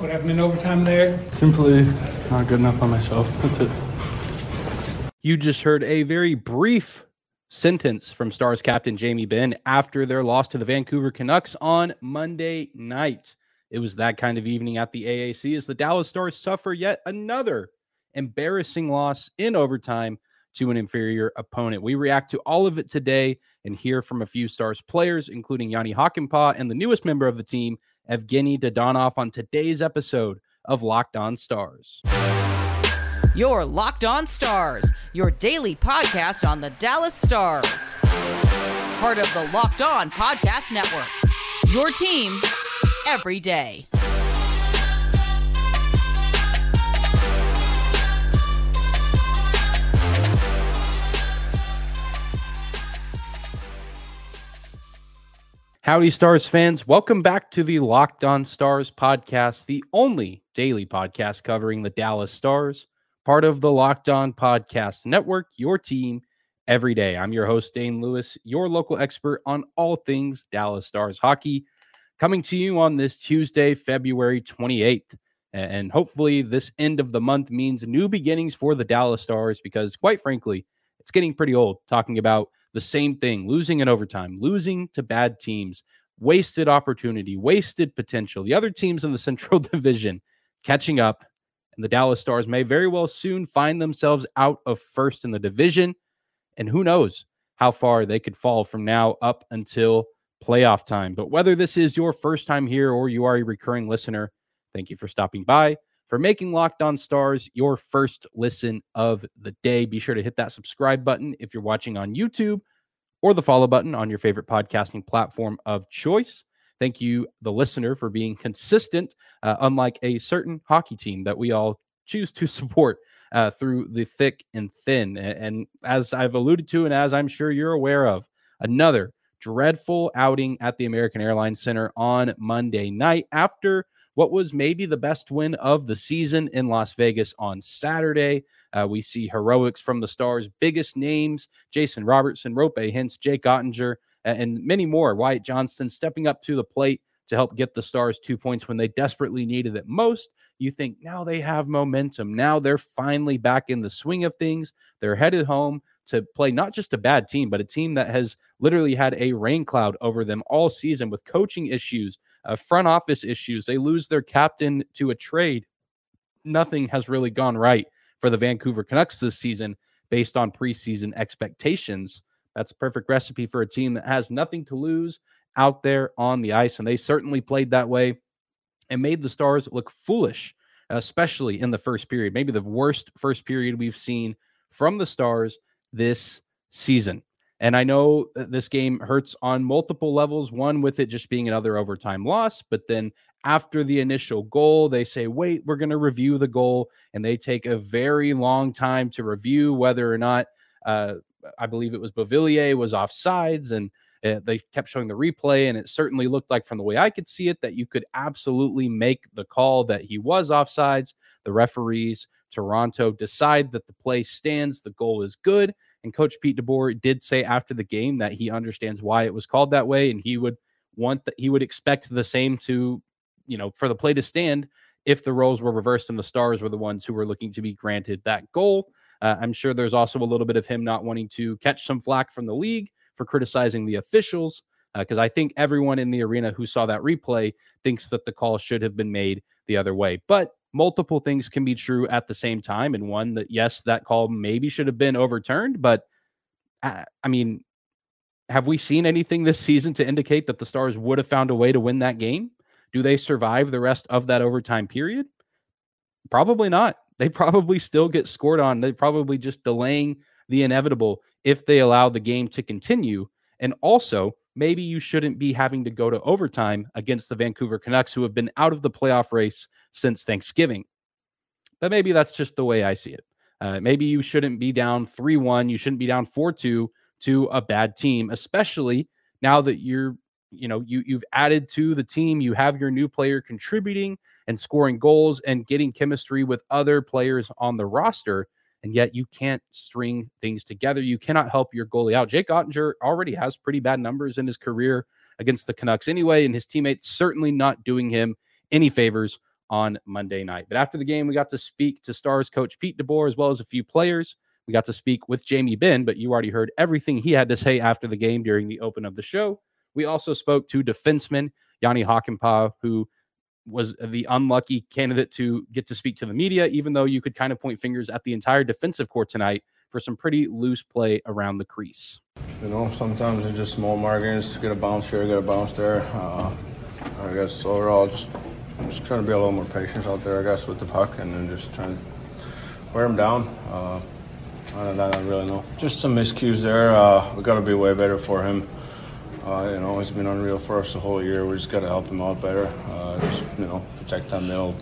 What happened in overtime there? Simply not good enough by myself. That's it. You just heard a very brief sentence from Stars captain Jamie Benn after their loss to the Vancouver Canucks on Monday night. It was that kind of evening at the AAC as the Dallas Stars suffer yet another embarrassing loss in overtime to an inferior opponent. We react to all of it today and hear from a few Stars players, including Yanni Hakanpää and the newest member of the team, Evgeny Dadonov, on today's episode of Locked On Stars. Your Locked On Stars, your daily podcast on the Dallas Stars. Part of the Locked On Podcast Network. Your team every day. Howdy, Stars fans. Welcome back to the Locked On Stars podcast, the only daily podcast covering the Dallas Stars, part of the Locked On Podcast Network, your team every day. I'm your host, Dane Lewis, your local expert on all things Dallas Stars hockey, coming to you on this Tuesday, February 28th. And hopefully, this end of the month means new beginnings for the Dallas Stars because, quite frankly, it's getting pretty old talking about the same thing losing in overtime, losing to bad teams, wasted opportunity, wasted potential. The other teams in the Central Division catching up, and the Dallas Stars may very well soon find themselves out of first in the division. And who knows how far they could fall from now up until playoff time. But whether this is your first time here or you are a recurring listener, thank you for stopping by for making Locked On Stars your first listen of the day. Be sure to hit that subscribe button if you're watching on YouTube or the follow button on your favorite podcasting platform of choice. Thank you, the listener, for being consistent, uh, unlike a certain hockey team that we all choose to support uh, through the thick and thin. And, and as I've alluded to, and as I'm sure you're aware of, another dreadful outing at the American Airlines Center on Monday night after what was maybe the best win of the season in Las Vegas on Saturday. Uh, we see heroics from the Stars' biggest names Jason Robertson, Roope Hintz, Jake Oettinger, and many more. Wyatt Johnston stepping up to the plate to help get the Stars two points when they desperately needed it most. You think now they have momentum. Now they're finally back in the swing of things. They're headed home to play not just a bad team, but a team that has literally had a rain cloud over them all season with coaching issues, uh, front office issues. They lose their captain to a trade. Nothing has really gone right for the Vancouver Canucks this season based on preseason expectations. That's a perfect recipe for a team that has nothing to lose out there on the ice. And they certainly played that way and made the Stars look foolish, especially in the first period. Maybe the worst first period we've seen from the Stars this season. And I know this game hurts on multiple levels. One, with it just being another overtime loss, but then after the initial goal, they say, wait, we're going to review the goal. And they take a very long time to review whether or not, uh, I believe it was Bovillier was offsides. And uh, they kept showing the replay. And it certainly looked like, from the way I could see it, that you could absolutely make the call that he was offsides. The referees, Toronto, decide that the play stands, the goal is good and Coach Pete DeBoer did say after the game that he understands why it was called that way, and he would want that he would expect the same to, you know, for the play to stand if the roles were reversed and the Stars were the ones who were looking to be granted that goal. Uh, I'm sure there's also a little bit of him not wanting to catch some flack from the league for criticizing the officials, because uh, I think everyone in the arena who saw that replay thinks that the call should have been made the other way. But multiple things can be true at the same time. And one that, yes, that call maybe should have been overturned. But I, I mean, have we seen anything this season to indicate that the Stars would have found a way to win that game? Do they survive the rest of that overtime period? Probably not. They probably still get scored on. They probably just delaying the inevitable if they allow the game to continue. And also, maybe you shouldn't be having to go to overtime against the Vancouver Canucks, who have been out of the playoff race since Thanksgiving. But maybe that's just the way I see it. Uh, maybe you shouldn't be down 3 1. You shouldn't be down 4 2 to a bad team, especially now that you're, you know, you, you've added to the team. You have your new player contributing and scoring goals and getting chemistry with other players on the roster and yet you can't string things together. You cannot help your goalie out. Jake Oettinger already has pretty bad numbers in his career against the Canucks anyway, and his teammates certainly not doing him any favors on Monday night. But after the game, we got to speak to Stars coach Pete DeBoer as well as a few players. We got to speak with Jamie Benn, but you already heard everything he had to say after the game during the open of the show. We also spoke to defenseman Yanni Hakanpää, who was the unlucky candidate to get to speak to the media, even though you could kind of point fingers at the entire defensive core tonight for some pretty loose play around the crease. You know, sometimes it's just small margins. Get a bounce here, get a bounce there. Uh, I guess overall, just just trying to be a little more patient out there. I guess with the puck, and then just trying to wear him down. Uh, than that, I don't really know. Just some miscues there. Uh, we got to be way better for him. Uh, you know, he's been unreal for us the whole year. We just got to help him out better. Uh, just you know, protect that mill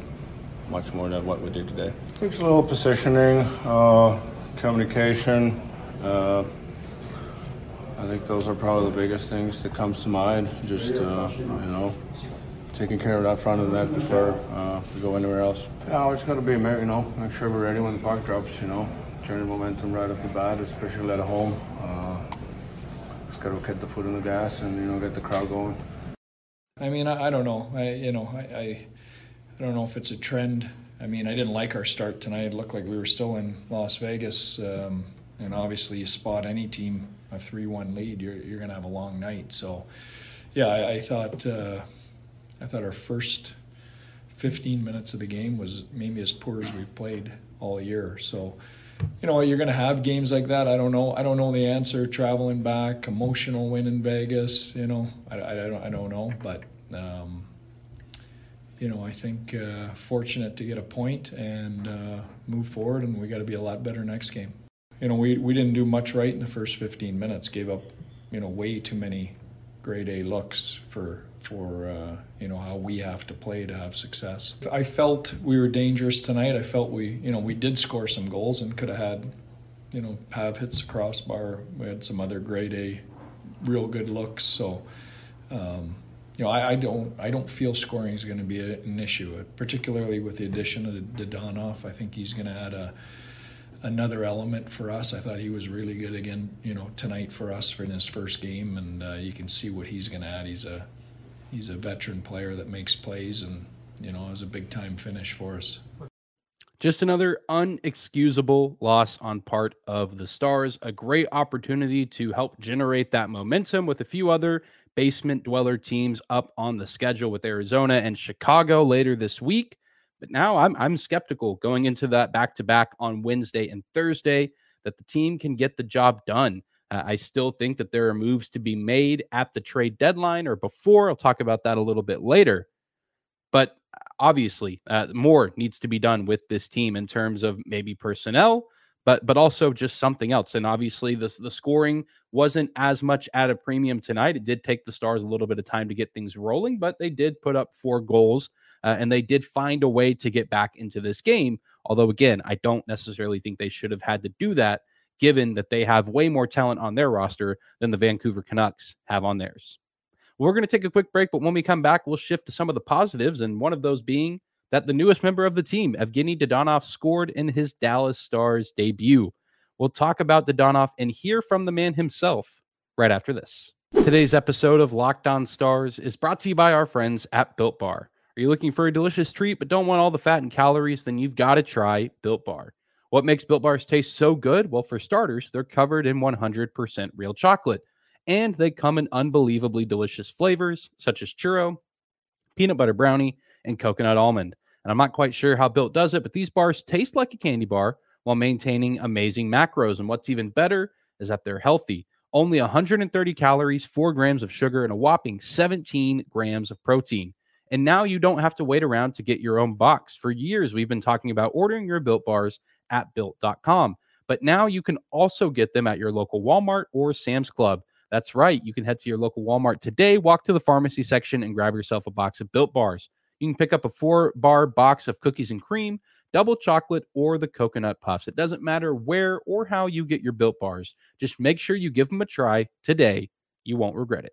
much more than what we did today. It's a little positioning, uh, communication. Uh, I think those are probably the biggest things that comes to mind. Just uh, you know, taking care of that front of the net before uh, we go anywhere else. Yeah, we just got to be, you know, make sure we're ready when the puck drops. You know, turn the momentum right off the bat, especially at home. Uh, just got to get the foot on the gas and you know get the crowd going. I mean, I, I don't know. I you know I, I I don't know if it's a trend. I mean, I didn't like our start tonight. It looked like we were still in Las Vegas, um, and obviously, you spot any team a three-one lead, you're you're gonna have a long night. So, yeah, I, I thought uh, I thought our first 15 minutes of the game was maybe as poor as we've played all year. So, you know, you're going to have games like that. I don't know. I don't know the answer. Traveling back, emotional win in Vegas. You know, I, I, don't. I don't know. But um, you know, I think uh, fortunate to get a point and uh, move forward, and we got to be a lot better next game. You know, we we didn't do much right in the first 15 minutes. Gave up, you know, way too many grade A looks for for uh, you know how we have to play to have success. I felt we were dangerous tonight. I felt we you know we did score some goals and could have had you know Pav hits the crossbar. We had some other grade A real good looks. So um, you know I, I, don't I don't feel scoring is going to be an issue, particularly with the addition of Dadonov. I think he's going to add a another element for us. I thought he was really good again, you know, tonight for us for in his first game, and uh, you can see what he's going to add. He's a he's a veteran player that makes plays and you know is a big time finish for us. Just another unexcusable loss on part of the Stars. A great opportunity to help generate that momentum with a few other basement dweller teams up on the schedule with Arizona and Chicago later this week. But now I'm I'm skeptical going into that back to back on Wednesday and Thursday that the team can get the job done. Uh, I still think that there are moves to be made at the trade deadline or before. I'll talk about that a little bit later. But uh, obviously, uh, more needs to be done with this team in terms of maybe personnel, but but also just something else. And obviously, the the scoring wasn't as much at a premium tonight. It did take the Stars a little bit of time to get things rolling, but they did put up four goals uh, and they did find a way to get back into this game. Although, again, I don't necessarily think they should have had to do that given that they have way more talent on their roster than the Vancouver Canucks have on theirs. We're going to take a quick break, but when we come back, we'll shift to some of the positives, and one of those being that the newest member of the team, Evgeny Dadonov, scored in his Dallas Stars debut. We'll talk about Dadonov and hear from the man himself right after this. Today's episode of Locked On Stars is brought to you by our friends at Built Bar. Are you looking for a delicious treat but don't want all the fat and calories? Then you've got to try Built Bar. What makes Built Bars taste so good? Well, for starters, they're covered in 100% real chocolate, and they come in unbelievably delicious flavors such as churro, peanut butter brownie, and coconut almond. And I'm not quite sure how Built does it, but these bars taste like a candy bar while maintaining amazing macros. And what's even better is that they're healthy. Only 130 calories, 4 grams of sugar, and a whopping 17 grams of protein. And now you don't have to wait around to get your own box. For years, we've been talking about ordering your built bars at built.com. But now you can also get them at your local Walmart or Sam's Club. That's right. You can head to your local Walmart today, walk to the pharmacy section, and grab yourself a box of built bars. You can pick up a four bar box of cookies and cream, double chocolate, or the coconut puffs. It doesn't matter where or how you get your built bars. Just make sure you give them a try today. You won't regret it.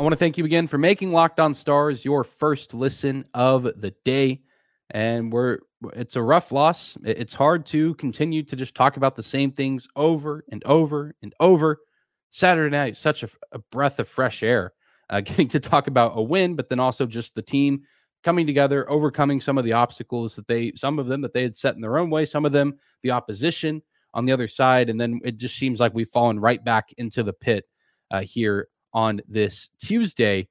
I want to thank you again for making Locked On Stars your first listen of the day. And we're it's a rough loss. It's hard to continue to just talk about the same things over and over and over. Saturday night, such a, a breath of fresh air, uh, getting to talk about a win, but then also just the team coming together, overcoming some of the obstacles that they, some of them that they had set in their own way, some of them the opposition on the other side. And then it just seems like we've fallen right back into the pit uh, here on this Tuesday.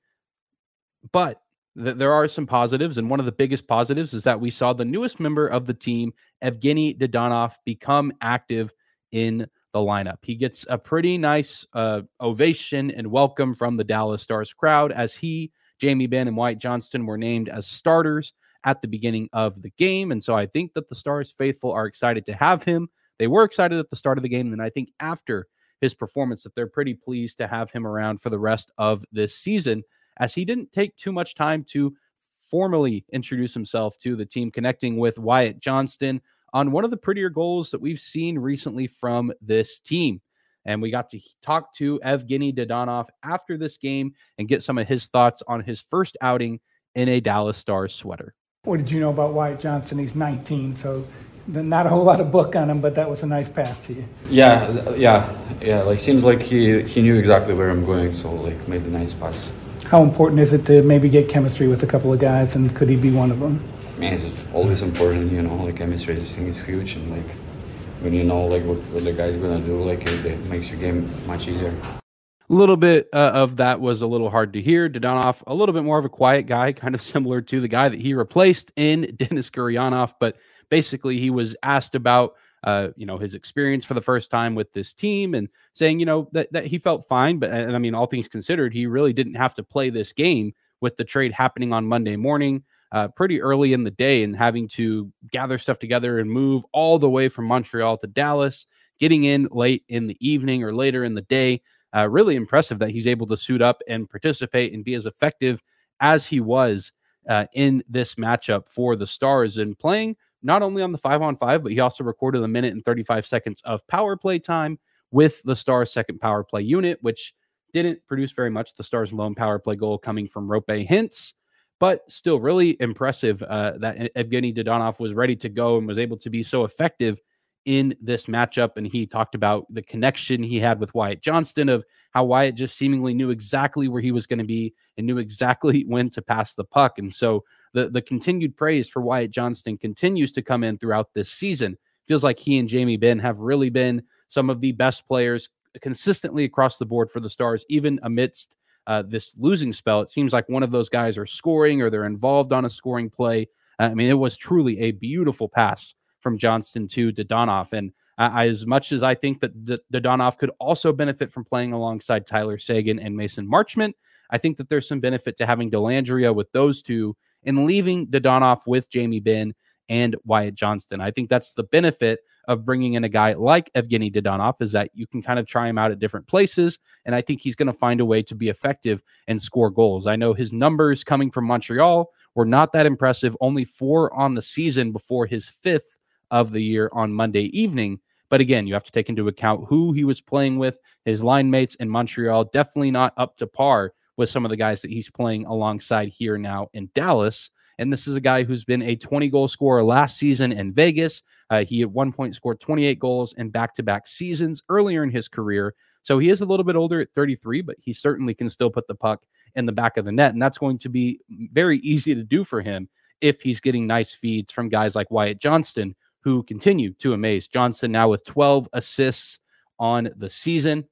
But th- there are some positives. And one of the biggest positives is that we saw the newest member of the team, Evgeny Dadonov, become active in the lineup. He gets a pretty nice uh, ovation and welcome from the Dallas Stars crowd as he, Jamie Benn, and Wyatt Johnston were named as starters at the beginning of the game. And so I think that the Stars faithful are excited to have him. They were excited at the start of the game. And I think after his performance, that they're pretty pleased to have him around for the rest of this season, as he didn't take too much time to formally introduce himself to the team, connecting with Wyatt Johnston on one of the prettier goals that we've seen recently from this team. And we got to talk to Evgeny Dadonov after this game and get some of his thoughts on his first outing in a Dallas Stars sweater. What did you know about Wyatt Johnston? He's 19, so not a whole lot of book on him, but that was a nice pass to you. Yeah, yeah, yeah. Like seems like he he knew exactly where I'm going, so like made a nice pass. How important is it to maybe get chemistry with a couple of guys, and could he be one of them? Man, it's always important, you know. Like chemistry, I think is huge, and like when you know like what, what the guy's gonna do, like it, it makes your game much easier. A little bit uh, of that was a little hard to hear. Dadonov, a little bit more of a quiet guy, kind of similar to the guy that he replaced in Denis Gurianov. But basically, he was asked about, uh, you know, his experience for the first time with this team and saying, you know, that, that he felt fine. But and I mean, all things considered, he really didn't have to play this game with the trade happening on Monday morning. Uh, pretty early in the day and having to gather stuff together and move all the way from Montreal to Dallas, getting in late in the evening or later in the day uh, really impressive that he's able to suit up and participate and be as effective as he was uh, in this matchup for the Stars and playing not only on the five on five, but he also recorded a minute and 35 seconds of power play time with the Stars' second power play unit, which didn't produce very much. The Stars' lone power play goal coming from Roope Hintz, but still really impressive uh, that Evgeny Dadonov was ready to go and was able to be so effective in this matchup. And he talked about the connection he had with Wyatt Johnston, of how Wyatt just seemingly knew exactly where he was going to be and knew exactly when to pass the puck. And so the, the continued praise for Wyatt Johnston continues to come in throughout this season. Feels like he and Jamie Benn have really been some of the best players consistently across the board for the Stars, even amidst uh, this losing spell. It seems like one of those guys are scoring or they're involved on a scoring play. I mean, it was truly a beautiful pass from Johnston to Dadonov. And uh, as much as I think that D- Dadonov could also benefit from playing alongside Tyler Seguin and Mason Marchment, I think that there's some benefit to having Dellandrea with those two and leaving Dadonov with Jamie Benn and Wyatt Johnston. I think that's the benefit of bringing in a guy like Evgeny Dadonov is that you can kind of try him out at different places. And I think he's going to find a way to be effective and score goals. I know his numbers coming from Montreal were not that impressive, only four on the season before his fifth of the year on Monday evening. But again, you have to take into account who he was playing with. His line mates in Montreal definitely not up to par with some of the guys that he's playing alongside here now in Dallas. And this is a guy who's been a 20 goal scorer last season in Vegas. Uh, he at one point scored 28 goals in back to back seasons earlier in his career. So he is a little bit older at 33, but he certainly can still put the puck in the back of the net. And that's going to be very easy to do for him if he's getting nice feeds from guys like Wyatt Johnston, who continue to amaze. Johnston now with 12 assists on the season.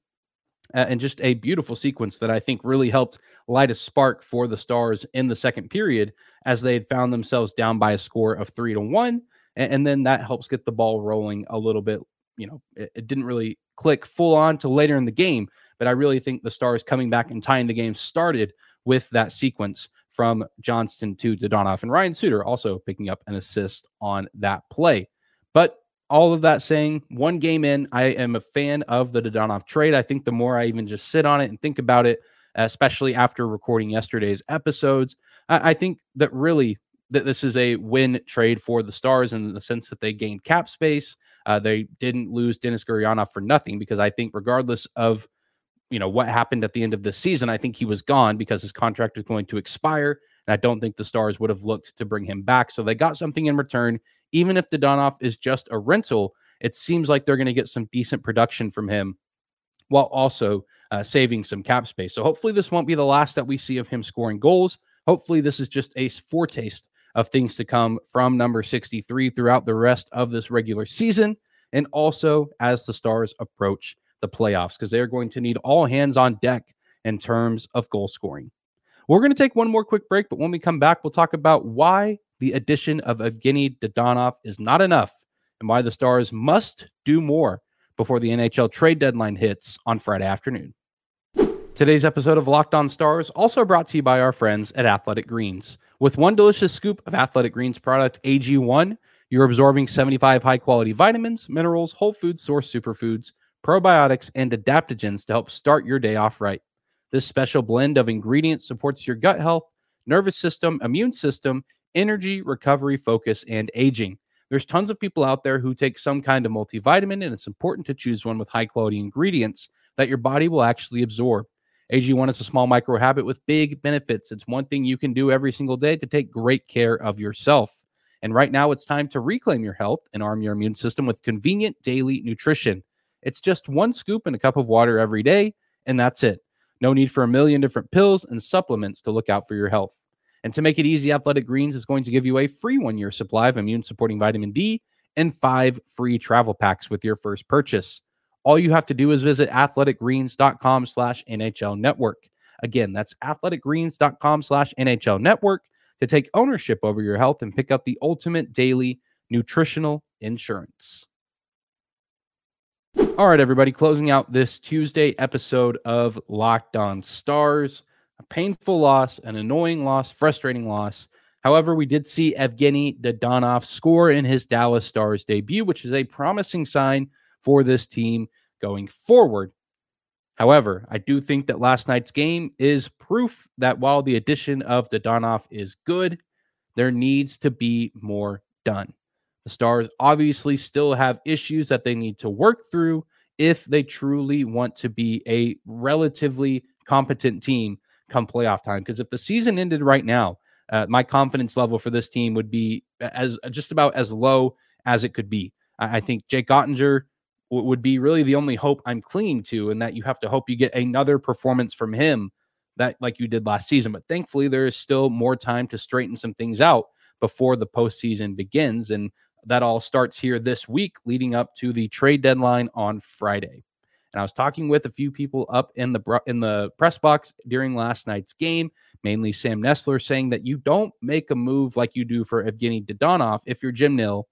Uh, and just a beautiful sequence that I think really helped light a spark for the Stars in the second period as they had found themselves down by a score of three to one. And, and then that helps get the ball rolling a little bit. You know, it, it didn't really click full on till later in the game, but I really think the Stars coming back and tying the game started with that sequence from Johnston to Dadonov. And Ryan Suter also picking up an assist on that play. But all of that saying, one game in, I am a fan of the Dadonov trade. I think the more I even just sit on it and think about it, especially after recording yesterday's episodes, I, I think that really that this is a win trade for the Stars in the sense that they gained cap space. Uh, they didn't lose Denis Gurianov for nothing because I think regardless of you know what happened at the end of the season, I think he was gone because his contract was going to expire, and I don't think the Stars would have looked to bring him back. So they got something in return even if Dadonov is just a rental, it seems like they're going to get some decent production from him while also uh, saving some cap space. So hopefully this won't be the last that we see of him scoring goals. Hopefully, this is just a foretaste of things to come from number 63 throughout the rest of this regular season and also as the Stars approach the playoffs because they're going to need all hands on deck in terms of goal scoring. We're going to take one more quick break, but when we come back, we'll talk about why the addition of Evgeny Dadonov is not enough and why the Stars must do more before the NHL trade deadline hits on Friday afternoon. Today's episode of Locked On Stars also brought to you by our friends at Athletic Greens. With one delicious scoop of Athletic Greens product AG1, you're absorbing 75 high quality vitamins, minerals, whole food source superfoods, probiotics, and adaptogens to help start your day off right. This special blend of ingredients supports your gut health, nervous system, immune system, energy, recovery, focus, and aging. There's tons of people out there who take some kind of multivitamin, and it's important to choose one with high quality ingredients that your body will actually absorb. AG1 is a small micro habit with big benefits. It's one thing you can do every single day to take great care of yourself. And right now, it's time to reclaim your health and arm your immune system with convenient daily nutrition. It's just one scoop in a cup of water every day, and that's it. No need for a million different pills and supplements to look out for your health. And to make it easy, Athletic Greens is going to give you a free one year supply of immune supporting vitamin D and five free travel packs with your first purchase. All you have to do is visit athleticgreens.com slash NHL network. Again, that's athleticgreens.com slash NHL network to take ownership over your health and pick up the ultimate daily nutritional insurance. All right, everybody, closing out this Tuesday episode of Locked On Stars. A painful loss, an annoying loss, frustrating loss. However, we did see Evgeny Dadonov score in his Dallas Stars debut, which is a promising sign for this team going forward. However, I do think that last night's game is proof that while the addition of Dadonov is good, there needs to be more done. The Stars obviously still have issues that they need to work through if they truly want to be a relatively competent team come playoff time. Because if the season ended right now, uh, my confidence level for this team would be as just about as low as it could be. I, I think Jake Oettinger w- would be really the only hope I'm clinging to, and that you have to hope you get another performance from him that like you did last season. But thankfully, there is still more time to straighten some things out before the postseason begins. And that all starts here this week, leading up to the trade deadline on Friday. And I was talking with a few people up in the in the press box during last night's game, mainly Sam Nestler, saying that you don't make a move like you do for Evgeny Dadonov if you're Jim Nill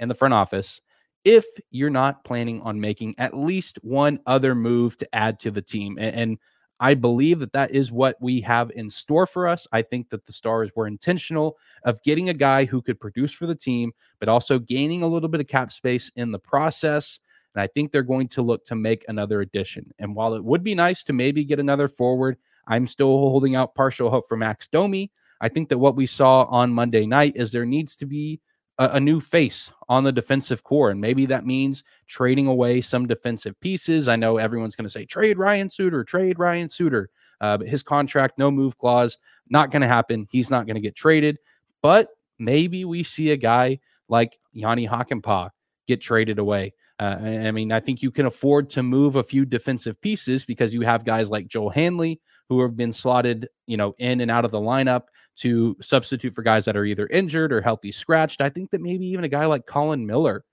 in the front office, if you're not planning on making at least one other move to add to the team. And, and I believe that that is what we have in store for us. I think that the Stars were intentional of getting a guy who could produce for the team, but also gaining a little bit of cap space in the process. And I think they're going to look to make another addition. And while it would be nice to maybe get another forward, I'm still holding out partial hope for Max Domi. I think that what we saw on Monday night is there needs to be a, a, new face on the defensive core. And maybe that means trading away some defensive pieces. I know everyone's going to say trade Ryan Suter, trade Ryan Suter. Uh, but his contract, no move clause, not going to happen. He's not going to get traded. But maybe we see a guy like Yanni Hakanpää get traded away. Uh, I mean, I think you can afford to move a few defensive pieces because you have guys like Joel Hanley who have been slotted, you know, in and out of the lineup to substitute for guys that are either injured or healthy scratched. I think that maybe even a guy like Colin Miller,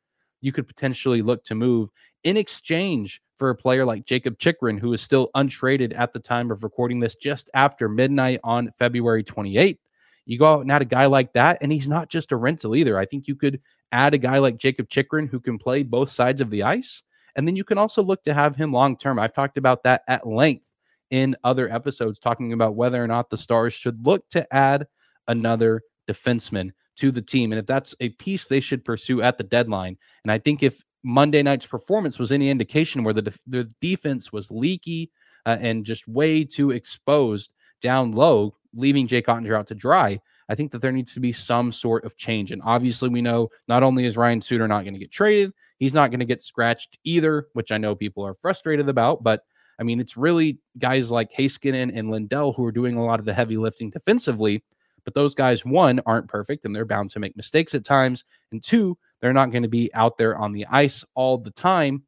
you could potentially look to move in exchange for a player like Jakob Chychrun, who is still untraded at the time of recording this just after midnight on February 28th. You go out and add a guy like that, and he's not just a rental either. I think you could add a guy like Jakob Chychrun who can play both sides of the ice. And then you can also look to have him long term. I've talked about that at length in other episodes, talking about whether or not the Stars should look to add another defenseman to the team. And if that's a piece they should pursue at the deadline. And I think if Monday night's performance was any indication where the, the defense was leaky uh, and just way too exposed down low, leaving Jake Oettinger out to dry, I think that there needs to be some sort of change. And obviously, we know not only is Ryan Suter not going to get traded, he's not going to get scratched either, which I know people are frustrated about. But I mean, it's really guys like Heiskanen and Lindell who are doing a lot of the heavy lifting defensively. But those guys, one, aren't perfect and they're bound to make mistakes at times. And two, they're not going to be out there on the ice all the time.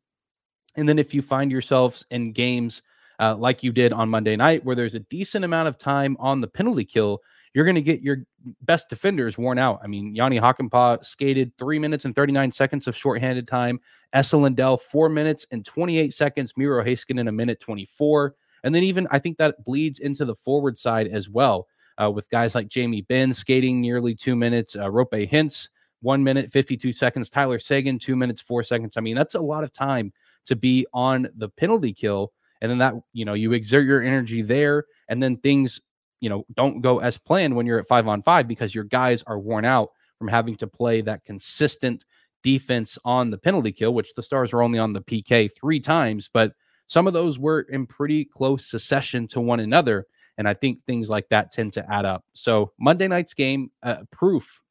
And then if you find yourselves in games uh, like you did on Monday night, where there's a decent amount of time on the penalty kill, you're going to get your best defenders worn out. I mean, Yanni Hakanpää skated three minutes and 39 seconds of shorthanded time. Esa Lindell, four minutes and 28 seconds. Miro Heiskanen a minute 24. And then even I think that bleeds into the forward side as well, uh, with guys like Jamie Benn skating nearly two minutes, uh, Roope Hintz, one minute, 52 seconds, Tyler Seguin, two minutes, four seconds. I mean, that's a lot of time to be on the penalty kill. And then that, you know, you exert your energy there, and then things, you know, don't go as planned when you're at five on five because your guys are worn out from having to play that consistent defense on the penalty kill, which the Stars are only on the PK three times, but some of those were in pretty close succession to one another. And I think things like that tend to add up. So Monday night's game, uh, proof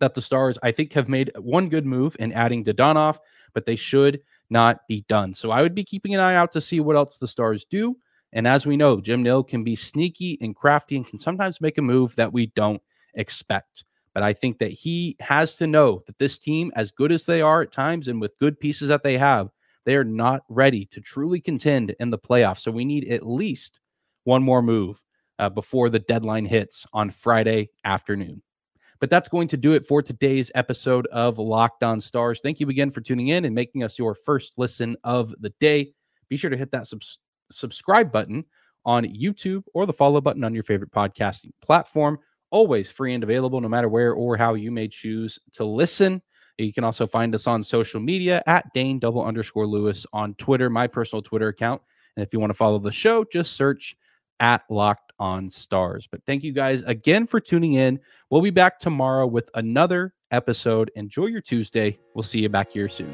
that the Stars, I think, have made one good move in adding Dadonov, but they should not be done. So I would be keeping an eye out to see what else the Stars do. And as we know, Jim Nill can be sneaky and crafty and can sometimes make a move that we don't expect. But I think that he has to know that this team, as good as they are at times and with good pieces that they have, they are not ready to truly contend in the playoffs. So we need at least one more move uh, before the deadline hits on Friday afternoon. But that's going to do it for today's episode of Locked On Stars. Thank you again for tuning in and making us your first listen of the day. Be sure to hit that sub- subscribe button on YouTube or the follow button on your favorite podcasting platform. Always free and available, no matter where or how you may choose to listen. You can also find us on social media at Dane double underscore Lewis on Twitter, my personal Twitter account. And if you want to follow the show, just search at Locked On Stars. But thank you guys again for tuning in. We'll be back tomorrow with another episode. Enjoy your Tuesday. We'll see you back here soon.